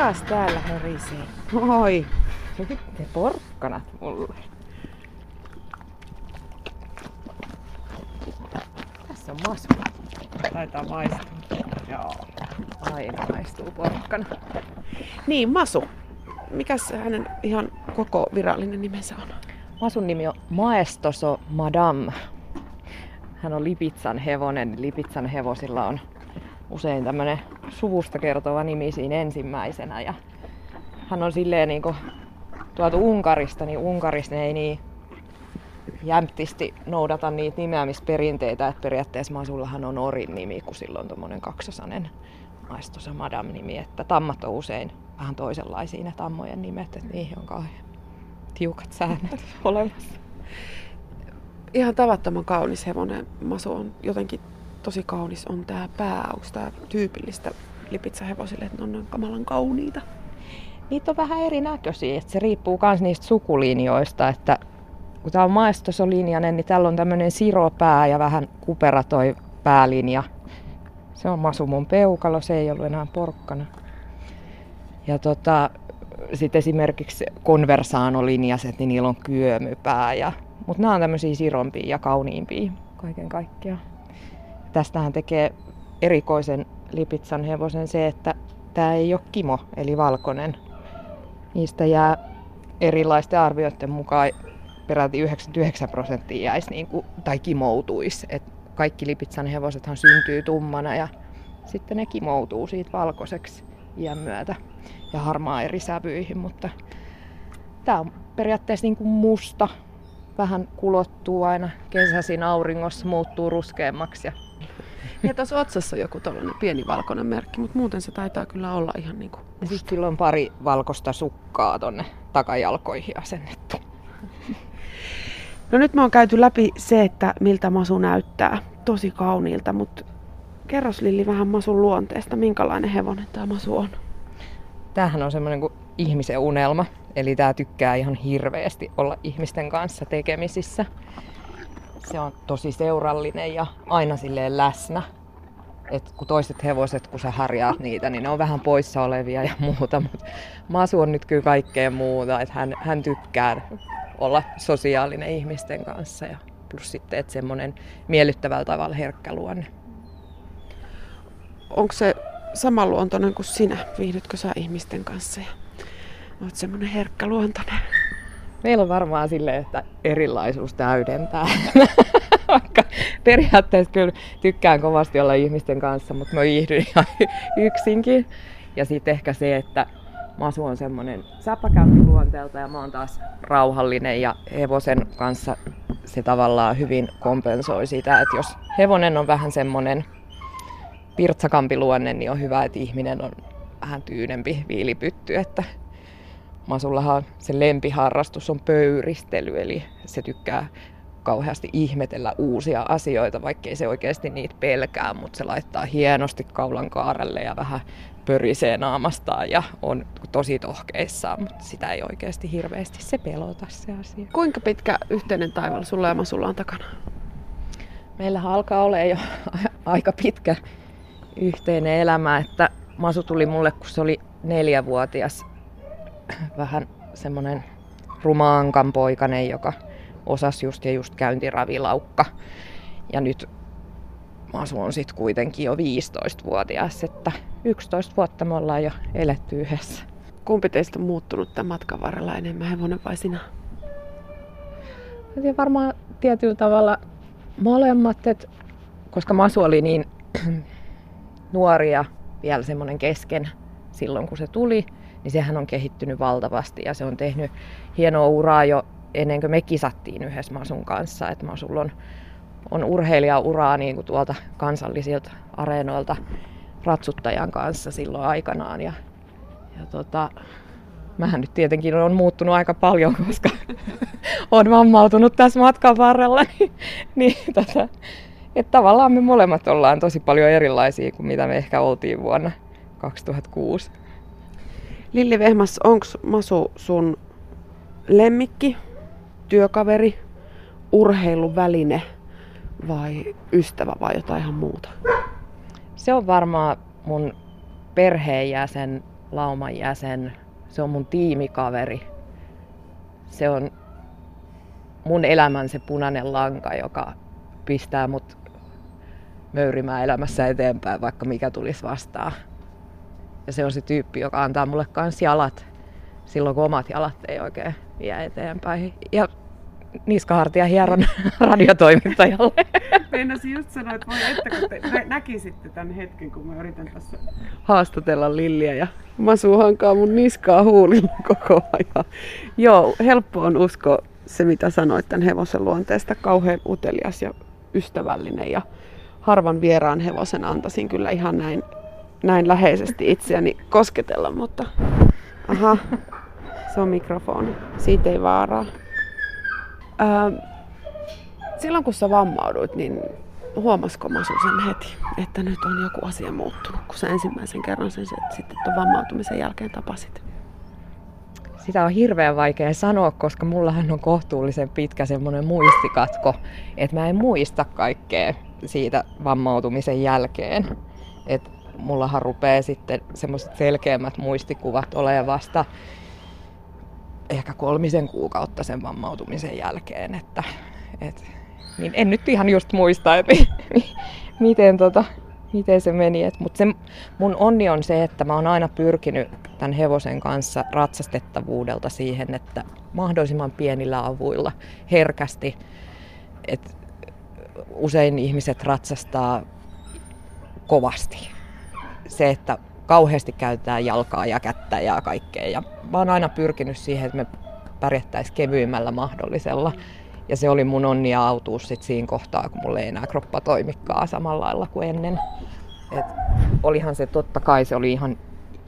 Kukas täällä hörisee? Oi, Sitten porkkanat mulle. Tässä on masu. taitaa maistua. Joo. Aina maistuu porkkana. Niin, Masu. Mikäs hänen ihan koko virallinen nimensä on? Masun nimi on Maestoso Madame. Hän on Lipitsan hevonen. Lipitsan hevosilla on usein tämmönen suvusta kertova nimi siinä ensimmäisenä. Ja hän on silleen niinku tuotu Unkarista, niin Unkarissa ei niin jämptisti noudata niitä nimeämisperinteitä, että periaatteessa Masullahan on Orin nimi, kun sillä on tommonen kaksosainen Maestoso Madame-nimi, että tammat on usein vähän toisenlaisia ne tammojen nimet, että niihin on kauhean tiukat säännöt olemassa. Ihan tavattoman kaunis hevonen. Masu on jotenkin tosi kaunis. On tää pää. Onko tää tyypillistä lipitsähevosille, että ne on kamalan kauniita? Niitä on vähän erinäköisiä, että se riippuu myös niistä sukulinjoista, että kun tämä on maestosolinjainen, niin tällä on tämmöinen siropää ja vähän kupera toi päälinja. Se on Masumon peukalo, se ei ollut enää porkkana. Ja tota, sitten esimerkiksi konversaanolinjaset, niin niillä on kyömypää. Ja, mutta nämä on tämmöisiä sirompia ja kauniimpia kaiken kaikkiaan. Tästähän tekee erikoisen Lipitsan hevosen se, että tämä ei ole kimo, eli valkoinen. Niistä jää erilaisten arvioiden mukaan peräti 99 prosenttia jäisi niin kuin, tai kimoutuisi. Et kaikki Lipitsan hevosethan syntyy tummana ja sitten ne kimoutuu siitä valkoiseksi iän myötä ja harmaa eri sävyihin, mutta tämä on periaatteessa niin kuin musta, vähän kulottuu aina kesäisin auringossa, muuttuu ruskeammaksi ja Ja tuossa otsassa on joku tällainen pieni valkoinen merkki, mutta muuten se taitaa kyllä olla ihan niinku Ja sitten sillä on pari valkoista sukkaa tonne takajalkoihin asennettu. No nyt me on käyty läpi se, että miltä Masu näyttää. Tosi kauniilta, mutta kerros Lilli vähän Masun luonteesta. Minkälainen hevonen tämä Masu on? Tämähän on semmoinen kuin ihmisen unelma. Eli tämä tykkää ihan hirveästi olla ihmisten kanssa tekemisissä. Se on tosi seurallinen ja aina silleen läsnä. Et kun toiset hevoset, kun sä harjaat niitä, niin ne on vähän poissa olevia ja muuta. Mutta Masu on nyt kyllä kaikkea muuta. Et hän, hän tykkää olla sosiaalinen ihmisten kanssa. Ja plus sitten, että semmoinen miellyttävällä tavalla herkkä luonne. Onko se samanluontoinen kuin sinä? Viihdytkö sä ihmisten kanssa? Ja oot semmonen herkkä luontoinen. Meillä on varmaan silleen, että erilaisuus täydentää. Vaikka periaatteessa kyllä tykkään kovasti olla ihmisten kanssa, mutta mä viihdyn ihan yksinkin. Ja sitten ehkä se, että Masu on semmoinen säpäkämpi luonteelta ja mä oon taas rauhallinen ja hevosen kanssa se tavallaan hyvin kompensoi sitä, että jos hevonen on vähän semmoinen pirtsakampi luonne, niin on hyvä, että ihminen on vähän tyynempi viilipytty, että Masullahan se lempiharrastus on pöyristely, eli se tykkää kauheasti ihmetellä uusia asioita, vaikkei se oikeasti niitä pelkää, mutta se laittaa hienosti kaulan kaarelle ja vähän pörisee naamastaan ja on tosi tohkeissaan, mutta sitä ei oikeasti hirveästi se pelota se asia. Kuinka pitkä yhteinen taival sulla ja Masulla on takana? Meillähän alkaa olla jo aika pitkä yhteinen elämä, että Masu tuli mulle, kun se oli neljävuotias, vähän semmoinen rumaankan poikainen, joka osasi just ja just käyntiravilaukka. Ja nyt Masu on sitten kuitenkin jo 15-vuotias, että 11 vuotta me ollaan jo eletty yhdessä. Kumpi teistä on muuttunut tämän matkan varrella enemmän, hevonen vai sinä? Ja varmaan tietyllä tavalla molemmat, että koska Masu oli niin nuori ja vielä semmoinen kesken silloin kun se tuli, niin sehän on kehittynyt valtavasti ja se on tehnyt hienoa uraa jo ennen kuin me kisattiin yhdessä Masun kanssa. Että Masulla on, on urheilijauraa niin kuin tuolta kansallisilta areenoilta ratsuttajan kanssa silloin aikanaan. Ja, ja tota, mähän nyt tietenkin on muuttunut aika paljon, koska on vammautunut tässä matkan varrella. Niin, niin tota, että tavallaan me molemmat ollaan tosi paljon erilaisia kuin mitä me ehkä oltiin vuonna 2006. Lilli Vehmas, onko Masu sun lemmikki, työkaveri, urheiluväline vai ystävä vai jotain ihan muuta? Se on varmaan mun perheenjäsen lauman jäsen. Se on mun tiimikaveri. Se on mun elämän se punainen lanka, joka pistää mut möyrimään elämässä eteenpäin, vaikka mikä tulisi vastaan. Ja se on se tyyppi, joka antaa mulle kans jalat silloin, kun omat jalat ei oikein vie eteenpäin. Ja niskahartia hieron radiotoimittajalle. Meinasin just sanoa, että voi että kun te näkisitte tämän hetken, kun mä yritän tässä haastatella Lilliä ja Masu hankaa mun niskaa huulilla koko ajan. Joo, helppo on uskoa se, mitä sanoit tämän hevosen luonteesta. Kauhean utelias ja ystävällinen ja harvan vieraan hevosen antaisin kyllä ihan näin, näin läheisesti itseäni kosketella, mutta aha, se on mikrofoni. Siitä ei vaaraa. Ää, silloin kun sä vammauduit, niin huomasiko Masu sen heti, että nyt on joku asia muuttunut, kun sä ensimmäisen kerran sen sitten tuon vammautumisen jälkeen tapasit? Sitä on hirveän vaikea sanoa, koska mullahan on kohtuullisen pitkä semmoinen muistikatko, että mä en muista kaikkea siitä vammautumisen jälkeen. Et mullahan rupeaa sitten semmoiset selkeämmät muistikuvat olemaan vasta ehkä kolmisen kuukautta sen vammautumisen jälkeen. Että, et, niin en nyt ihan just muista, että miten, tota, miten se meni. Mutta se, mun onni on se, että mä oon aina pyrkinyt tämän hevosen kanssa ratsastettavuudelta siihen, että mahdollisimman pienillä avuilla, herkästi. Et usein ihmiset ratsastaa kovasti. Se, että kauheasti käytetään jalkaa ja kättä ja kaikkea. Ja mä oon aina pyrkinyt siihen, että me pärjättäisiin kevyimmällä mahdollisella. Ja se oli mun onni ja autuus sit siinä kohtaa, kun mulla ei enää kroppa toimikkaa samalla lailla kuin ennen. Et olihan se totta kai, se oli ihan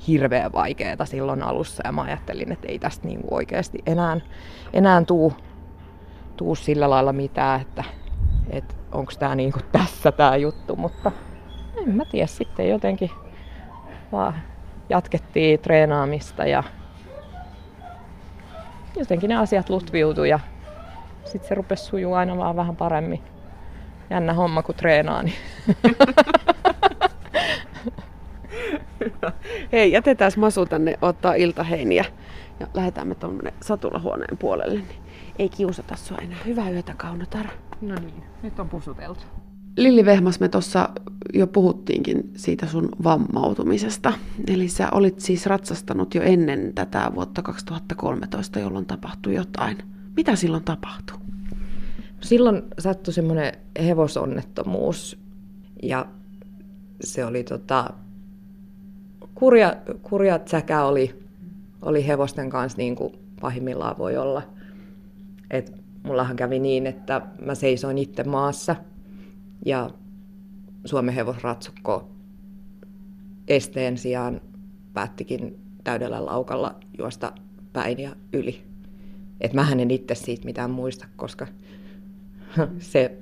hirveän vaikeaa silloin alussa ja mä ajattelin, että ei tästä niinku oikeasti enää, enää tuu, tuu sillä lailla mitään, että, että onko tämä niinku tässä tämä juttu, mutta en mä tiedä sitten jotenkin vaan jatkettiin treenaamista ja jotenkin ne asiat lutviutui ja sitten se rupesi sujuu aina vaan vähän paremmin. Jännä homma kun treenaa. Niin. Hei, jätetään Masu tänne ottaa iltaheiniä ja lähdetään me tuonne satulahuoneen puolelle. Niin ei kiusata sua enää. Hyvää yötä, Kaunotar. No niin, nyt on pusuteltu. Lilli Vehmas, me tuossa jo puhuttiinkin siitä sun vammautumisesta. Eli sä olit siis ratsastanut jo ennen tätä vuotta 2013, jolloin tapahtui jotain. Mitä silloin tapahtui? Silloin sattui semmoinen hevosonnettomuus ja se oli tota, kurja, kurjat säkä oli, oli hevosten kanssa niin kuin pahimmillaan voi olla. Et mullahan kävi niin, että mä seisoin itse maassa – ja Suomen hevosratsukko esteen sijaan päättikin täydellä laukalla juosta päin ja yli. Et mähän en itse siitä mitään muista, koska se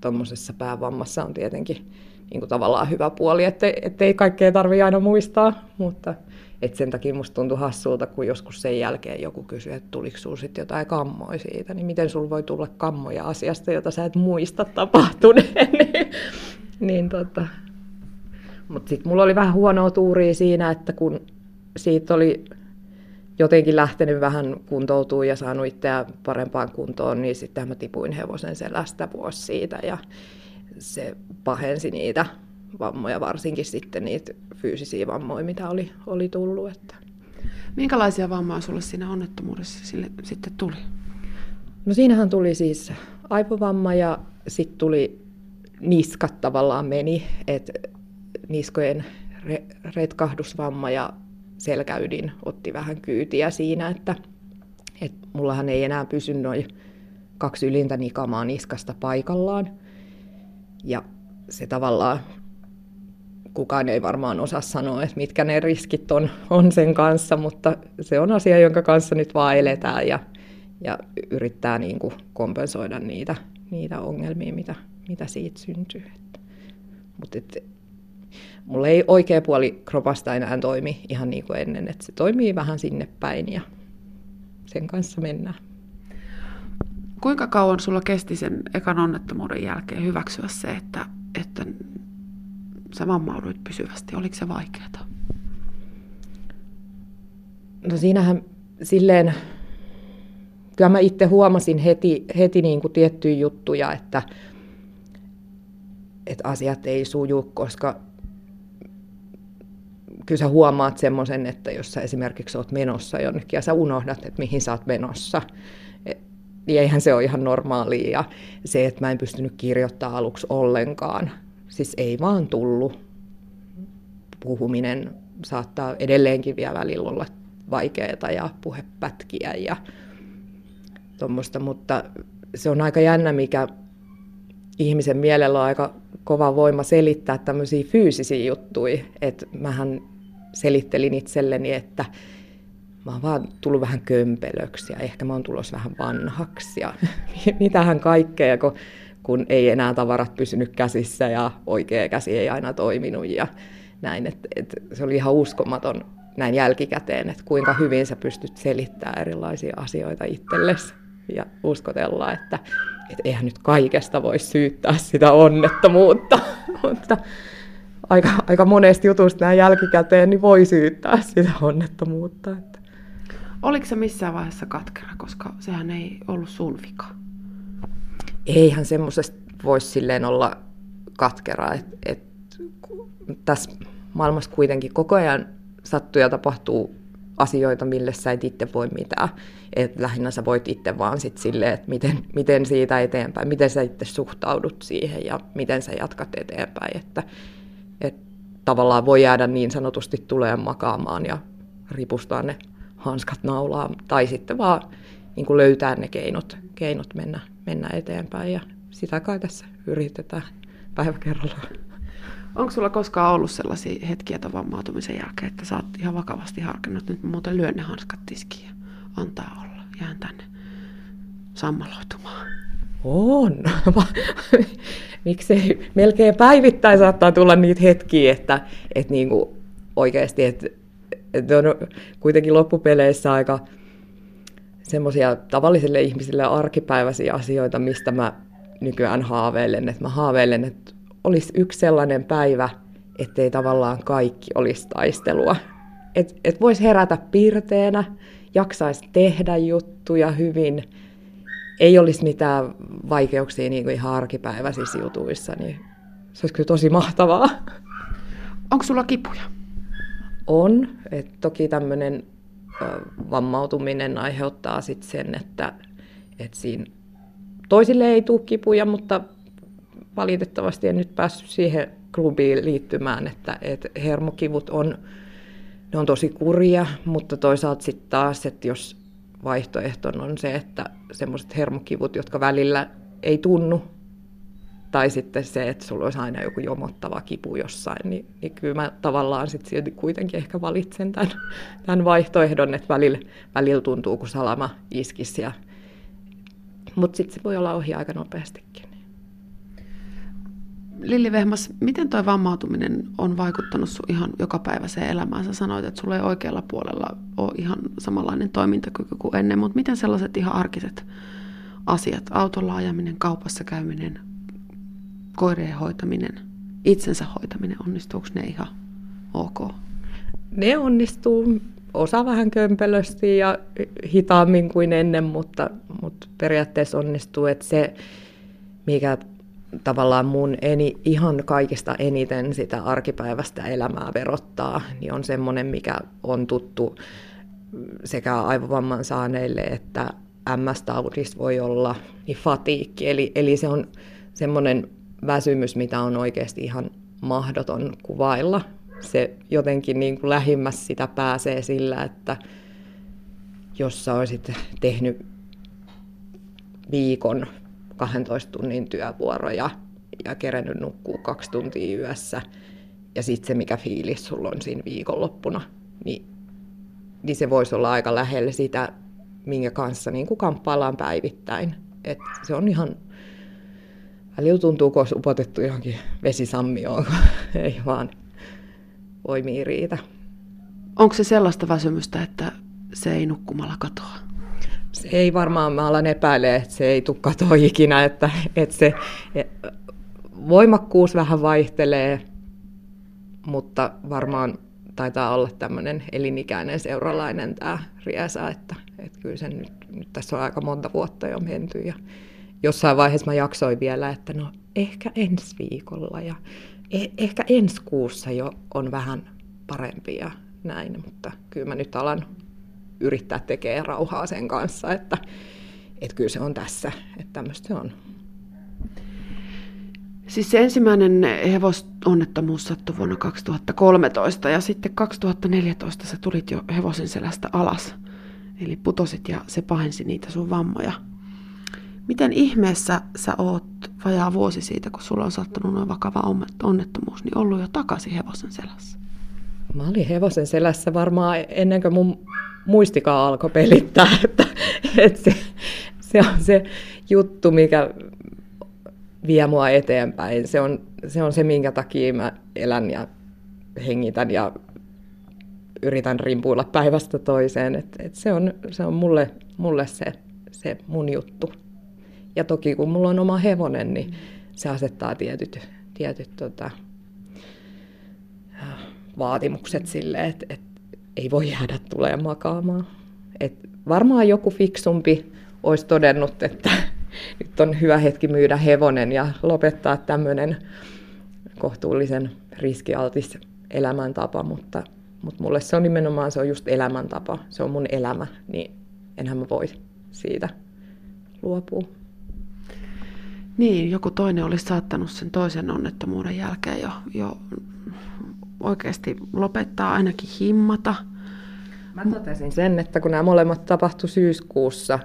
tuommoisessa päävammassa on tietenkin niin kuin tavallaan hyvä puoli, että ei kaikkea tarvitse aina muistaa, mutta et sen takia musta tuntui hassulta, kun joskus sen jälkeen joku kysyi, että tuliko sulla sitten jotain kammoja siitä, niin miten sulla voi tulla kammoja asiasta, jota sä et muista tapahtuneen. niin, niin tota. Mutta sitten mulla oli vähän huonoa tuuria siinä, että kun siitä oli jotenkin lähtenyt vähän kuntoutua ja saanut itseä parempaan kuntoon, niin sitten mä tipuin hevosen selästä vuosi siitä ja se pahensi niitä vammoja, varsinkin sitten niitä fyysisiä vammoja, mitä oli, oli tullut. Että. Minkälaisia vammoja sulle siinä onnettomuudessa sille, sitten tuli? No siinähän tuli siis aipovamma ja sitten tuli niskat tavallaan meni, että niskojen re- retkahdusvamma ja selkäydin otti vähän kyytiä siinä, että, että mullahan ei enää pysy noin kaksi ylintä nikamaa niskasta paikallaan. Ja se tavallaan kukaan ei varmaan osaa sanoa, että mitkä ne riskit on, on sen kanssa, mutta se on asia, jonka kanssa nyt vaan eletään ja, ja yrittää niin kuin kompensoida niitä, niitä ongelmia, mitä, mitä siitä syntyy. Mutta mulla ei oikea puoli kropasta enää toimi ihan niin kuin ennen, että se toimii vähän sinne päin ja sen kanssa mennään. Kuinka kauan sulla kesti sen ekan onnettomuuden jälkeen hyväksyä se, että, että sä vammauduit pysyvästi? Oliko se vaikeaa? No siinähän silleen, kyllä mä itse huomasin heti, heti niin kuin tiettyjä juttuja, että, että asiat ei suju, koska kyllä sä huomaat semmoisen, että jos sä esimerkiksi oot menossa jonnekin ja sä unohdat, että mihin sä oot menossa, e, niin eihän se ole ihan normaalia. Ja se, että mä en pystynyt kirjoittamaan aluksi ollenkaan, siis ei vaan tullut. Puhuminen saattaa edelleenkin vielä välillä olla vaikeaa ja puhepätkiä ja tuommoista, mutta se on aika jännä, mikä ihmisen mielellä on aika kova voima selittää tämmöisiä fyysisiä juttuja. Että mähän selittelin itselleni, että mä oon vaan tullut vähän kömpelöksi ja ehkä mä oon tulossa vähän vanhaksi ja mitähän kaikkea, kun, kun ei enää tavarat pysynyt käsissä ja oikea käsi ei aina toiminut ja näin. Et, et se oli ihan uskomaton näin jälkikäteen, että kuinka hyvin sä pystyt selittämään erilaisia asioita itsellesi ja uskotella, että, että eihän nyt kaikesta voi syyttää sitä onnettomuutta, mutta aika, aika monesti jutusta näin jälkikäteen niin voi syyttää sitä onnettomuutta. Että. Oliko se missään vaiheessa katkera, koska sehän ei ollut sun vika? Eihän semmoisesta voisi silleen olla katkera, että et, tässä maailmassa kuitenkin koko ajan sattuu ja tapahtuu asioita, mille sä et itse voi mitään. Et lähinnä sä voit itse vaan sit silleen, että miten, miten siitä eteenpäin, miten sä itse suhtaudut siihen ja miten sä jatkat eteenpäin. Että, et tavallaan voi jäädä niin sanotusti tulee makaamaan ja ripustaa ne hanskat naulaan, tai sitten vaan niin löytää ne keinot, keinot mennä, mennä eteenpäin, ja sitä kai tässä yritetään päivä kerrallaan. Onko sulla koskaan ollut sellaisia hetkiä tuon vammautumisen jälkeen, että sä oot ihan vakavasti harkinnut, että nyt muuten lyön ne hanskat tiskiin ja antaa olla, jään tänne sammaloitumaan? On. Miksei melkein päivittäin saattaa tulla niitä hetkiä, että, että niin kuin oikeasti, että, että on kuitenkin loppupeleissä aika semmoisia tavallisille ihmisille arkipäiväisiä asioita, mistä mä nykyään haaveilen. Että mä haaveilen, että olisi yksi sellainen päivä, ettei tavallaan kaikki olisi taistelua. Että et voisi herätä pirteenä, jaksaisi tehdä juttuja hyvin, ei olisi mitään vaikeuksia niin kuin ihan arkipäiväisissä jutuissa, niin se olisi kyllä tosi mahtavaa. Onko sulla kipuja? On. Et toki tämmöinen vammautuminen aiheuttaa sit sen, että et siinä toisille ei tule kipuja, mutta valitettavasti en nyt päässyt siihen klubiin liittymään, että, että hermokivut on, ne on tosi kurja, mutta toisaalta sitten taas, että jos vaihtoehto on se, että semmoiset hermokivut, jotka välillä ei tunnu, tai sitten se, että sulla olisi aina joku jomottava kipu jossain, niin, niin kyllä mä tavallaan sitten silti kuitenkin ehkä valitsen tämän, tämän vaihtoehdon, että välillä, välillä tuntuu, kun salama iskisi. Ja, mutta sitten se voi olla ohi aika nopeastikin. Lilli Vehmas, miten tuo vammautuminen on vaikuttanut sun ihan jokapäiväiseen elämään? Sä sanoit, että sulla ei oikealla puolella ole ihan samanlainen toimintakyky kuin ennen, mutta miten sellaiset ihan arkiset asiat, autolla ajaminen, kaupassa käyminen, koireen hoitaminen, itsensä hoitaminen, onnistuuko ne ihan ok? Ne onnistuu osa vähän kömpelösti ja hitaammin kuin ennen, mutta, mutta periaatteessa onnistuu, että se, mikä tavallaan mun eni, ihan kaikista eniten sitä arkipäivästä elämää verottaa, niin on semmoinen, mikä on tuttu sekä aivovamman saaneille että MS-taudissa voi olla niin fatiikki. Eli, eli se on semmoinen väsymys, mitä on oikeasti ihan mahdoton kuvailla. Se jotenkin niin kuin lähimmäs sitä pääsee sillä, että jos sä olisit tehnyt viikon 12 tunnin työvuoroja ja kerennyt nukkuu kaksi tuntia yössä. Ja sitten se, mikä fiilis sulla on siinä viikonloppuna, niin, niin se voisi olla aika lähellä sitä, minkä kanssa niin kuin kamppaillaan päivittäin. Et se on ihan, välillä tuntuu, kun olisi upotettu johonkin vesisammioon, ei vaan voimia riitä. Onko se sellaista väsymystä, että se ei nukkumalla katoa? se ei varmaan, mä alan epäile, että se ei tule katoa ikinä, että, että se voimakkuus vähän vaihtelee, mutta varmaan taitaa olla tämmöinen elinikäinen seuralainen tämä riesa, että, että kyllä sen nyt, nyt tässä on aika monta vuotta jo menty ja jossain vaiheessa mä jaksoin vielä, että no ehkä ensi viikolla ja eh, ehkä ensi kuussa jo on vähän parempi ja näin, mutta kyllä mä nyt alan yrittää tekemään rauhaa sen kanssa, että, että kyllä se on tässä, että tämmöistä se on. Siis se ensimmäinen hevosonnettomuus sattui vuonna 2013 ja sitten 2014 sä tulit jo hevosen selästä alas. Eli putosit ja se pahensi niitä sun vammoja. Miten ihmeessä sä oot vajaa vuosi siitä, kun sulla on sattunut noin vakava onnettomuus, niin ollut jo takaisin hevosen selässä? Mä olin hevosen selässä varmaan ennen kuin mun muistikaan alkoi pelittää, että, että se, se on se juttu, mikä vie mua eteenpäin. Se on, se on se, minkä takia mä elän ja hengitän ja yritän rimpuilla päivästä toiseen. Et, et se on, se on mulle, mulle se, se mun juttu. Ja toki kun mulla on oma hevonen, niin se asettaa tietyt, tietyt tota, vaatimukset sille, että et ei voi jäädä tulee makaamaan. Et varmaan joku fiksumpi olisi todennut, että nyt on hyvä hetki myydä hevonen ja lopettaa tämmöinen kohtuullisen riskialtis elämäntapa, mutta, mutta mulle se on nimenomaan se on just elämäntapa, se on mun elämä, niin enhän mä voi siitä luopua. Niin, joku toinen olisi saattanut sen toisen onnettomuuden jälkeen jo, jo oikeasti lopettaa, ainakin himmata. Mä totesin sen, että kun nämä molemmat tapahtui syyskuussa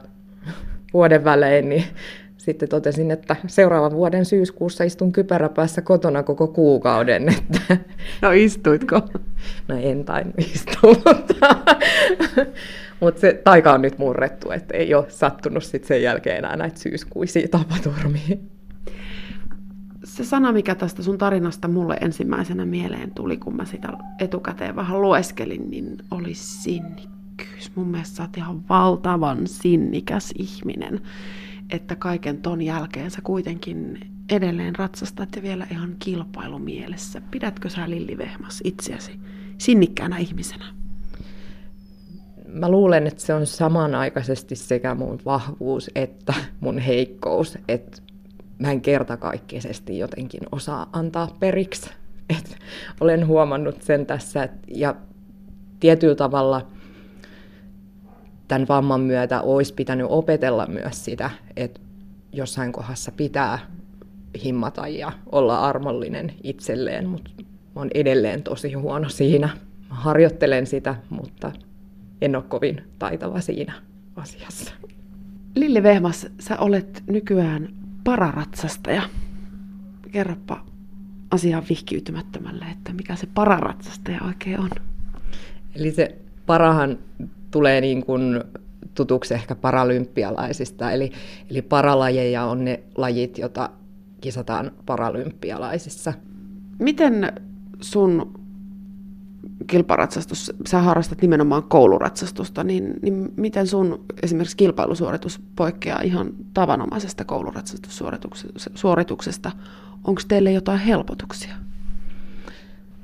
vuoden välein, niin sitten totesin, että seuraavan vuoden syyskuussa istun kypäräpäässä kotona koko kuukauden. Että... No istuitko? No en tainnut istua, mutta, mutta se taika on nyt murrettu, että ei ole sattunut sitten sen jälkeen enää näitä syyskuisia tapaturmia se sana, mikä tästä sun tarinasta mulle ensimmäisenä mieleen tuli, kun mä sitä etukäteen vähän lueskelin, niin oli sinnikkyys. Mun mielestä sä oot ihan valtavan sinnikäs ihminen, että kaiken ton jälkeen sä kuitenkin edelleen ratsastat ja vielä ihan kilpailumielessä. Pidätkö sä Lilli Vehmas itseäsi sinnikkäänä ihmisenä? Mä luulen, että se on samanaikaisesti sekä mun vahvuus että mun heikkous. Että mä en kertakaikkisesti jotenkin osaa antaa periksi. Et olen huomannut sen tässä, et, ja tietyllä tavalla tämän vamman myötä olisi pitänyt opetella myös sitä, että jossain kohdassa pitää himmata ja olla armollinen itselleen, mutta oon edelleen tosi huono siinä. Mä harjoittelen sitä, mutta en ole kovin taitava siinä asiassa. Lilli Vehmas, sä olet nykyään pararatsastaja. Kerropa asiaan vihkiytymättömälle, että mikä se pararatsastaja oikein on. Eli se parahan tulee niin kuin tutuksi ehkä paralympialaisista, eli, eli paralajeja on ne lajit, joita kisataan paralympialaisissa. Miten sun kilparatsastus, sä harrastat nimenomaan kouluratsastusta, niin, niin miten sun esimerkiksi kilpailusuoritus poikkeaa ihan tavanomaisesta kouluratsastussuorituksesta? Onko teille jotain helpotuksia?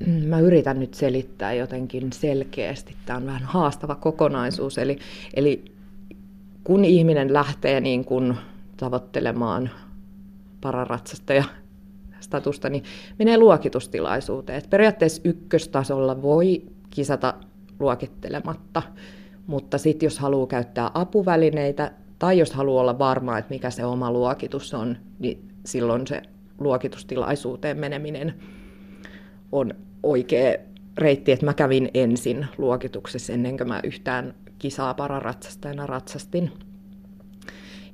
Mm, mä yritän nyt selittää jotenkin selkeästi. Tämä on vähän haastava kokonaisuus. Eli, eli kun ihminen lähtee niin kuin tavoittelemaan pararatsasta ja statusta, niin menee luokitustilaisuuteen. Et periaatteessa ykköstasolla voi kisata luokittelematta, mutta sitten jos haluaa käyttää apuvälineitä tai jos haluaa olla varma, että mikä se oma luokitus on, niin silloin se luokitustilaisuuteen meneminen on oikea reitti, että mä kävin ensin luokituksessa ennen kuin mä yhtään kisaa pararatsastajana ratsastin.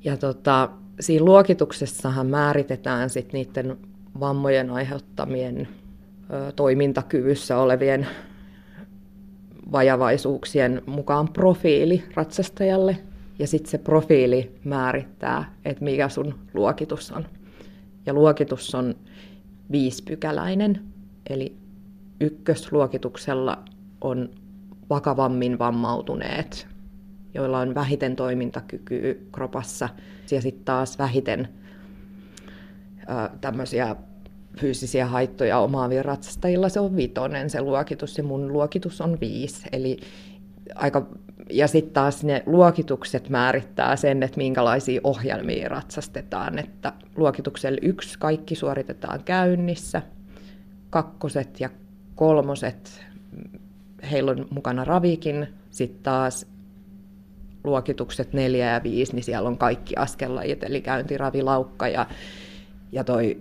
Ja tota, siinä luokituksessahan määritetään sitten niiden vammojen aiheuttamien toimintakyvyssä olevien vajavaisuuksien mukaan profiili ratsastajalle. Ja sitten se profiili määrittää, että mikä sun luokitus on. Ja luokitus on viispykäläinen, eli ykkösluokituksella on vakavammin vammautuneet, joilla on vähiten toimintakykyä kropassa, ja sitten taas vähiten tämmöisiä fyysisiä haittoja omaavilla ratsastajilla se on vitonen se luokitus ja mun luokitus on viisi. Eli aika, ja sitten taas ne luokitukset määrittää sen, että minkälaisia ohjelmia ratsastetaan. Että luokituksella yksi kaikki suoritetaan käynnissä, kakkoset ja kolmoset, heillä on mukana ravikin, sitten taas luokitukset neljä ja viisi, niin siellä on kaikki askellajit, eli käynti, laukka ja, ja toi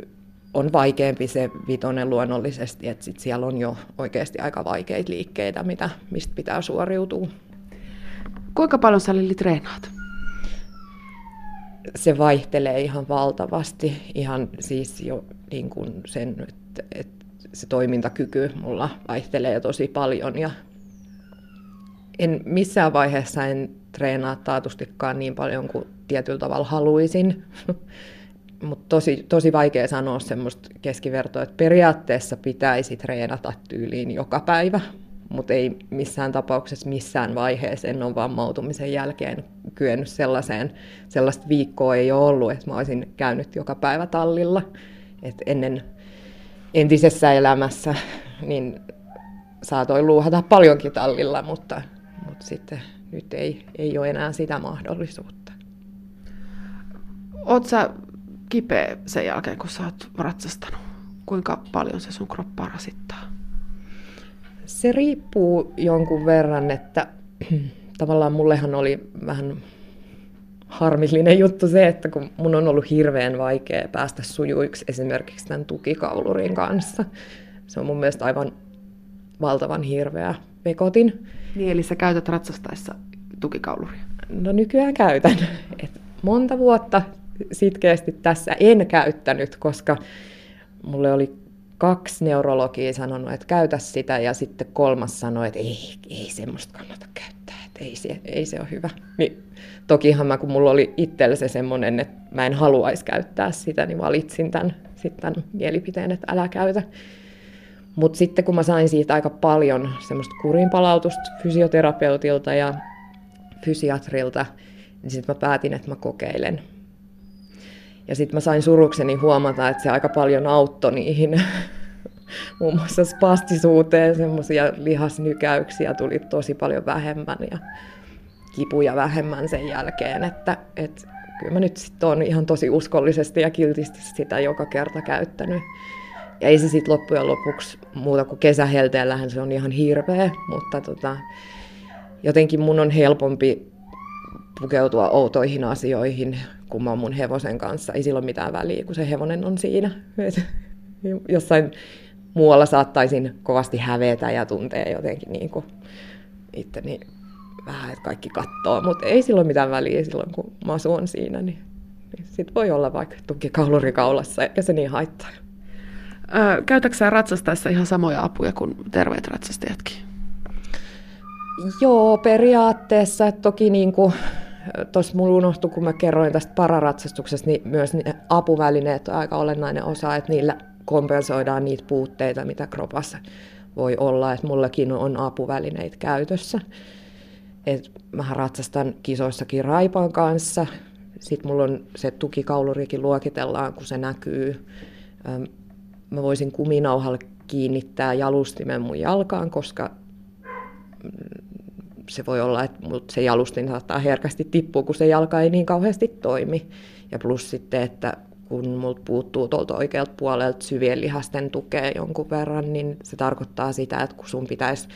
on vaikeampi se vitonen luonnollisesti, että sit siellä on jo oikeasti aika vaikeita liikkeitä, mitä, mistä pitää suoriutua. Kuinka paljon sä Lili treenaat? Se vaihtelee ihan valtavasti, ihan siis jo niin kuin sen, että, että se toimintakyky mulla vaihtelee tosi paljon ja en missään vaiheessa en treenaa taatustikaan niin paljon kuin tietyllä tavalla haluaisin. Mutta tosi, tosi vaikea sanoa semmoista keskivertoa, että periaatteessa pitäisi treenata tyyliin joka päivä, mutta ei missään tapauksessa missään vaiheessa en ole vammautumisen jälkeen kyennyt sellaiseen, sellaista viikkoa ei ole ollut, että mä olisin käynyt joka päivä tallilla. Et ennen entisessä elämässä niin saatoin luuhata paljonkin tallilla, mutta, mutta sitten nyt ei, ei ole enää sitä mahdollisuutta. Oletko kipeä sen jälkeen, kun sä oot ratsastanut? Kuinka paljon se sun kroppaa rasittaa? Se riippuu jonkun verran, että tavallaan mullehan oli vähän harmillinen juttu se, että kun mun on ollut hirveän vaikea päästä sujuiksi esimerkiksi tämän tukikaulurin kanssa. Se on mun mielestä aivan valtavan hirveä vekotin. Niin, eli sä käytät ratsastaessa tukikauluria? No nykyään käytän. Et monta vuotta sitkeästi tässä en käyttänyt, koska mulle oli kaksi neurologia sanonut, että käytä sitä, ja sitten kolmas sanoi, että ei, ei semmoista kannata käyttää, että ei se, ei se ole hyvä. Niin, tokihan mä, kun mulla oli itsellä se semmoinen, että mä en haluaisi käyttää sitä, niin valitsin tämän, sitten tämän mielipiteen, että älä käytä. Mutta sitten kun mä sain siitä aika paljon semmoista kurinpalautusta fysioterapeutilta ja fysiatrilta, niin sitten mä päätin, että mä kokeilen. Ja sitten mä sain surukseni huomata, että se aika paljon auttoi niihin muun muassa spastisuuteen, semmoisia lihasnykäyksiä tuli tosi paljon vähemmän ja kipuja vähemmän sen jälkeen, että, että kyllä mä nyt sitten on ihan tosi uskollisesti ja kiltisti sitä joka kerta käyttänyt. Ja ei se sitten loppujen lopuksi muuta kuin kesähelteellähän se on ihan hirveä, mutta tota, jotenkin mun on helpompi pukeutua outoihin asioihin, kun mä oon mun hevosen kanssa. Ei sillä ole mitään väliä, kun se hevonen on siinä. Jossain muualla saattaisin kovasti hävetä ja tuntea jotenkin niin kuin itteni vähän, että kaikki kattoo, mutta ei sillä ole mitään väliä silloin, kun masu on siinä, niin, niin sit voi olla vaikka tukikauluri kaulassa, eikä se niin haittaa. Öö, käytätkö sä ratsastaessa ihan samoja apuja kuin terveet ratsastajatkin? Joo, periaatteessa. Toki niin kuin tuossa mulla unohtui, kun mä kerroin tästä pararatsastuksesta, niin myös ne apuvälineet on aika olennainen osa, että niillä kompensoidaan niitä puutteita, mitä kropassa voi olla. Että mullakin on apuvälineitä käytössä. Et mä ratsastan kisoissakin raipan kanssa. Sitten mulla on se tukikaulurikin luokitellaan, kun se näkyy. Mä voisin kuminauhalle kiinnittää jalustimen mun jalkaan, koska se voi olla, että se jalustin saattaa herkästi tippua, kun se jalka ei niin kauheasti toimi. Ja plus sitten, että kun multa puuttuu tuolta oikealta puolelta syvien lihasten tukea jonkun verran, niin se tarkoittaa sitä, että kun sun pitäisi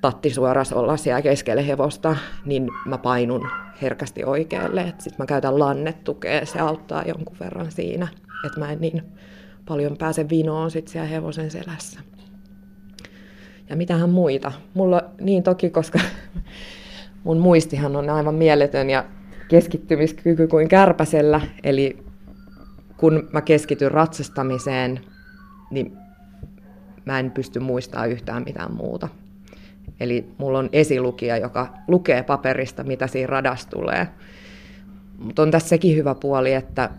tatti suoras olla siellä keskellä hevosta, niin mä painun herkästi oikealle. Sitten mä käytän lannetukea, se auttaa jonkun verran siinä, että mä en niin paljon pääse vinoon sit siellä hevosen selässä ja mitähän muita. Mulla niin toki, koska mun muistihan on aivan mieletön ja keskittymiskyky kuin kärpäsellä, eli kun mä keskityn ratsastamiseen, niin mä en pysty muistamaan yhtään mitään muuta. Eli mulla on esilukija, joka lukee paperista, mitä siinä radassa tulee. Mutta on tässä sekin hyvä puoli, että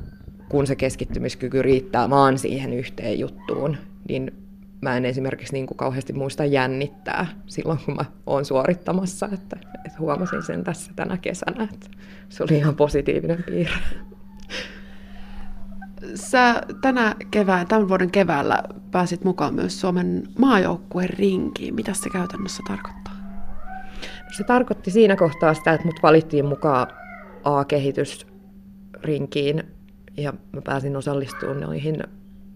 kun se keskittymiskyky riittää vaan siihen yhteen juttuun, niin mä en esimerkiksi niin kuin kauheasti muista jännittää silloin, kun mä oon suorittamassa. Että, että huomasin sen tässä tänä kesänä, että se oli ihan positiivinen piirre. Sä tänä kevään, tämän vuoden keväällä pääsit mukaan myös Suomen maajoukkueen rinkiin. Mitä se käytännössä tarkoittaa? Se tarkoitti siinä kohtaa sitä, että mut valittiin mukaan A-kehitysrinkiin ja mä pääsin osallistumaan noihin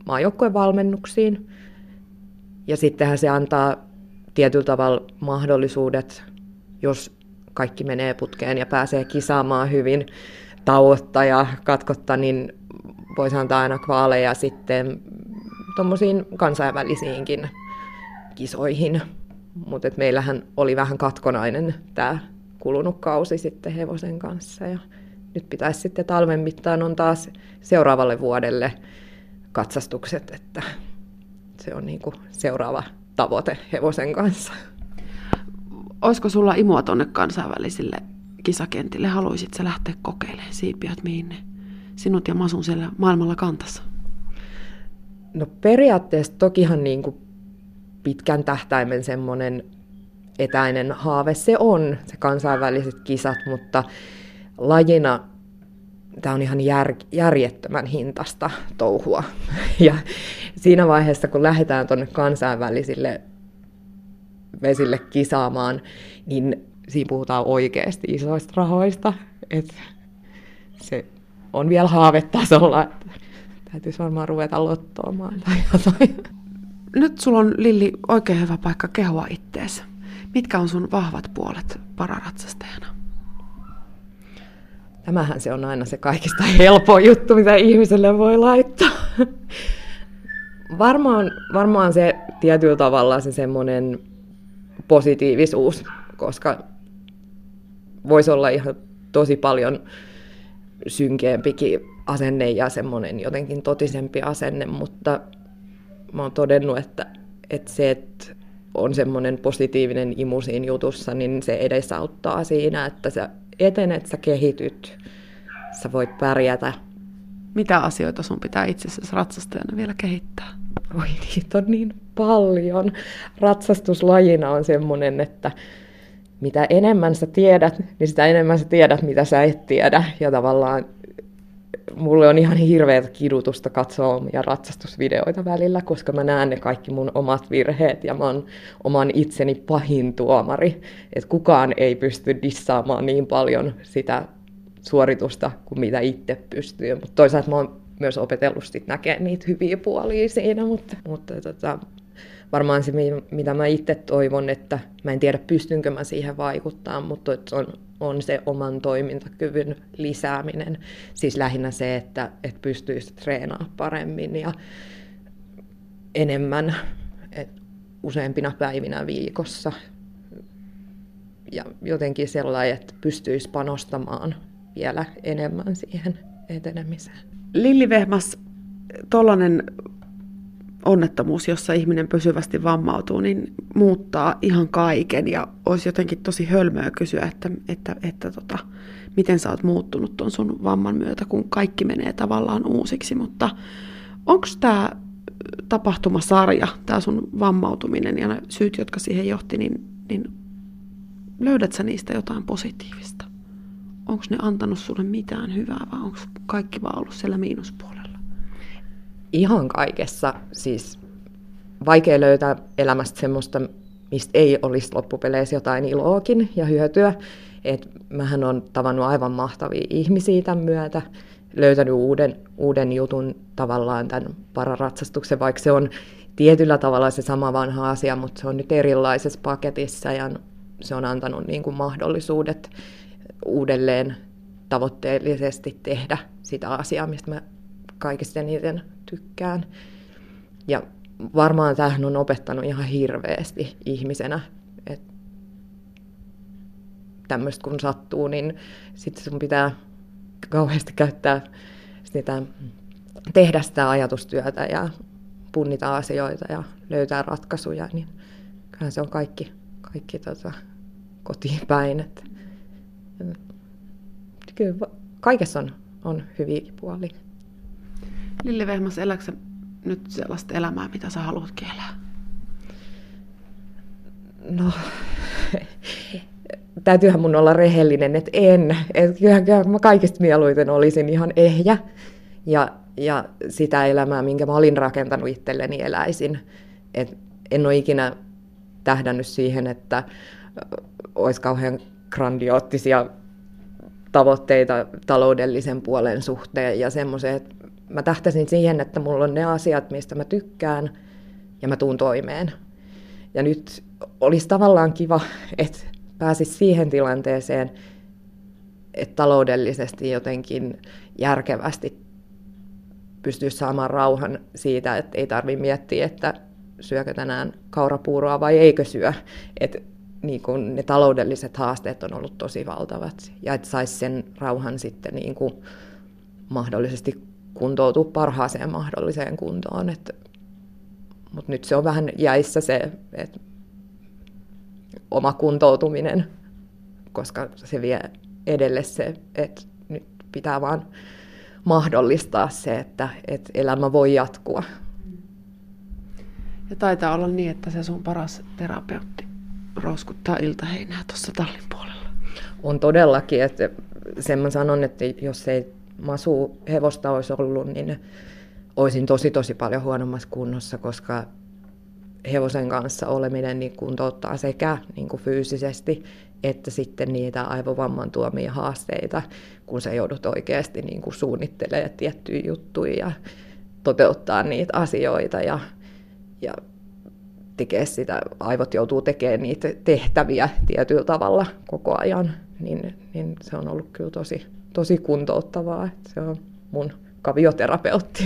maajoukkueen valmennuksiin. Ja sittenhän se antaa tietyllä tavalla mahdollisuudet, jos kaikki menee putkeen ja pääsee kisaamaan hyvin tauotta ja katkotta, niin voisi antaa aina kvaaleja sitten tuommoisiin kansainvälisiinkin kisoihin. Mutta meillähän oli vähän katkonainen tämä kulunut kausi sitten hevosen kanssa. Ja nyt pitäisi sitten talven mittaan on taas seuraavalle vuodelle katsastukset, että se on niin kuin seuraava tavoite hevosen kanssa. Olisiko sulla imua tuonne kansainvälisille kisakentille? Haluaisit sä lähteä kokeilemaan siipiöt, mihin ne sinut ja Masun siellä maailmalla kantassa? No periaatteessa tokihan niin kuin pitkän tähtäimen semmoinen etäinen haave se on, se kansainväliset kisat, mutta lajina tämä on ihan jär, järjettömän hintasta touhua. Ja siinä vaiheessa, kun lähdetään tuonne kansainvälisille vesille kisaamaan, niin siinä puhutaan oikeasti isoista rahoista. Et se on vielä haavetasolla, että täytyisi varmaan ruveta lottoamaan tai jotain. Nyt sulla on, Lilli, oikein hyvä paikka kehua ittees. Mitkä on sun vahvat puolet pararatsastajana? Tämähän se on aina se kaikista helpoin juttu, mitä ihmiselle voi laittaa. Varmaan, varmaan se tietyllä tavalla se semmoinen positiivisuus, koska voisi olla ihan tosi paljon synkeämpikin asenne ja semmoinen jotenkin totisempi asenne, mutta mä oon todennut, että, että se, että on semmoinen positiivinen imu siinä jutussa, niin se edesauttaa siinä, että sä etenet, sä kehityt, sä voit pärjätä. Mitä asioita sun pitää itse asiassa ratsastajana vielä kehittää? Oi, niitä on niin paljon. Ratsastuslajina on semmoinen, että mitä enemmän sä tiedät, niin sitä enemmän sä tiedät, mitä sä et tiedä. Ja tavallaan mulle on ihan hirveätä kidutusta katsoa omia ratsastusvideoita välillä, koska mä näen ne kaikki mun omat virheet ja mä oon oman itseni pahin tuomari. Että kukaan ei pysty dissaamaan niin paljon sitä suoritusta kuin mitä itse pystyy. Mutta toisaalta mä oon myös opetellut sit näkemään niitä hyviä puolia siinä, mutta, mutta tota, varmaan se, mitä mä itse toivon, että mä en tiedä pystynkö mä siihen vaikuttaa, mutta on, on se oman toimintakyvyn lisääminen. Siis lähinnä se, että, että pystyisi treenaamaan paremmin ja enemmän et useampina päivinä viikossa. Ja jotenkin sellainen, että pystyisi panostamaan vielä enemmän siihen etenemiseen. Lilli Vehmas, tuollainen onnettomuus, jossa ihminen pysyvästi vammautuu, niin muuttaa ihan kaiken ja olisi jotenkin tosi hölmöä kysyä, että, että, että tota, miten sä oot muuttunut tuon sun vamman myötä, kun kaikki menee tavallaan uusiksi, mutta onko tämä tapahtumasarja, tämä sun vammautuminen ja ne syyt, jotka siihen johti, niin, niin löydät sä niistä jotain positiivista? Onko ne antanut sulle mitään hyvää vai onko kaikki vaan ollut siellä miinuspuolella? ihan kaikessa. Siis vaikea löytää elämästä semmoista, mistä ei olisi loppupeleissä jotain iloakin ja hyötyä. Et mähän on tavannut aivan mahtavia ihmisiä tämän myötä, löytänyt uuden, uuden jutun tavallaan tämän pararatsastuksen, vaikka se on tietyllä tavalla se sama vanha asia, mutta se on nyt erilaisessa paketissa ja se on antanut niin kuin mahdollisuudet uudelleen tavoitteellisesti tehdä sitä asiaa, mistä mä kaikista eniten tykkään. Ja varmaan tähän on opettanut ihan hirveästi ihmisenä, että tämmöistä kun sattuu, niin sitten sun pitää kauheasti käyttää sitä, tehdä sitä ajatustyötä ja punnita asioita ja löytää ratkaisuja, niin kyllähän se on kaikki, kaikki tota, kotiin päin. Että, kyllä kaikessa on, on hyviä puolia. Lille Vehmas, eläksä nyt sellaista elämää, mitä sä haluat elää? No, täytyyhän mun olla rehellinen, että en. Et kyllähän, kyllähän mä kaikista mieluiten olisin ihan ehjä ja, ja sitä elämää, minkä mä olin rakentanut itselleni, eläisin. Et en ole ikinä tähdännyt siihen, että olisi kauhean grandioottisia tavoitteita taloudellisen puolen suhteen ja semmoisen, että mä tähtäsin siihen, että mulla on ne asiat, mistä mä tykkään ja mä tuun toimeen. Ja nyt olisi tavallaan kiva, että pääsisi siihen tilanteeseen, että taloudellisesti jotenkin järkevästi pystyisi saamaan rauhan siitä, että ei tarvitse miettiä, että syökö tänään kaurapuuroa vai eikö syö. Että niin kuin ne taloudelliset haasteet on ollut tosi valtavat. Ja että saisi sen rauhan sitten niin kuin mahdollisesti kuntoutua parhaaseen mahdolliseen kuntoon. Että, mutta nyt se on vähän jäissä se että oma kuntoutuminen, koska se vie edelle se, että nyt pitää vaan mahdollistaa se, että, että elämä voi jatkua. Ja taitaa olla niin, että se sun paras terapeutti roskuttaa iltaheinää tuossa tallin puolella. On todellakin, että sen mä sanon, että jos ei masu hevosta olisi ollut, niin olisin tosi tosi paljon huonommassa kunnossa, koska hevosen kanssa oleminen niin kuntouttaa sekä niin kuin fyysisesti että sitten niitä aivovamman tuomia haasteita, kun sä joudut oikeasti niin kuin suunnittelemaan tiettyjä juttuja ja toteuttaa niitä asioita ja, ja tekee sitä, aivot joutuu tekemään niitä tehtäviä tietyllä tavalla koko ajan, niin, niin se on ollut kyllä tosi, tosi kuntouttavaa. Se on mun kavioterapeutti.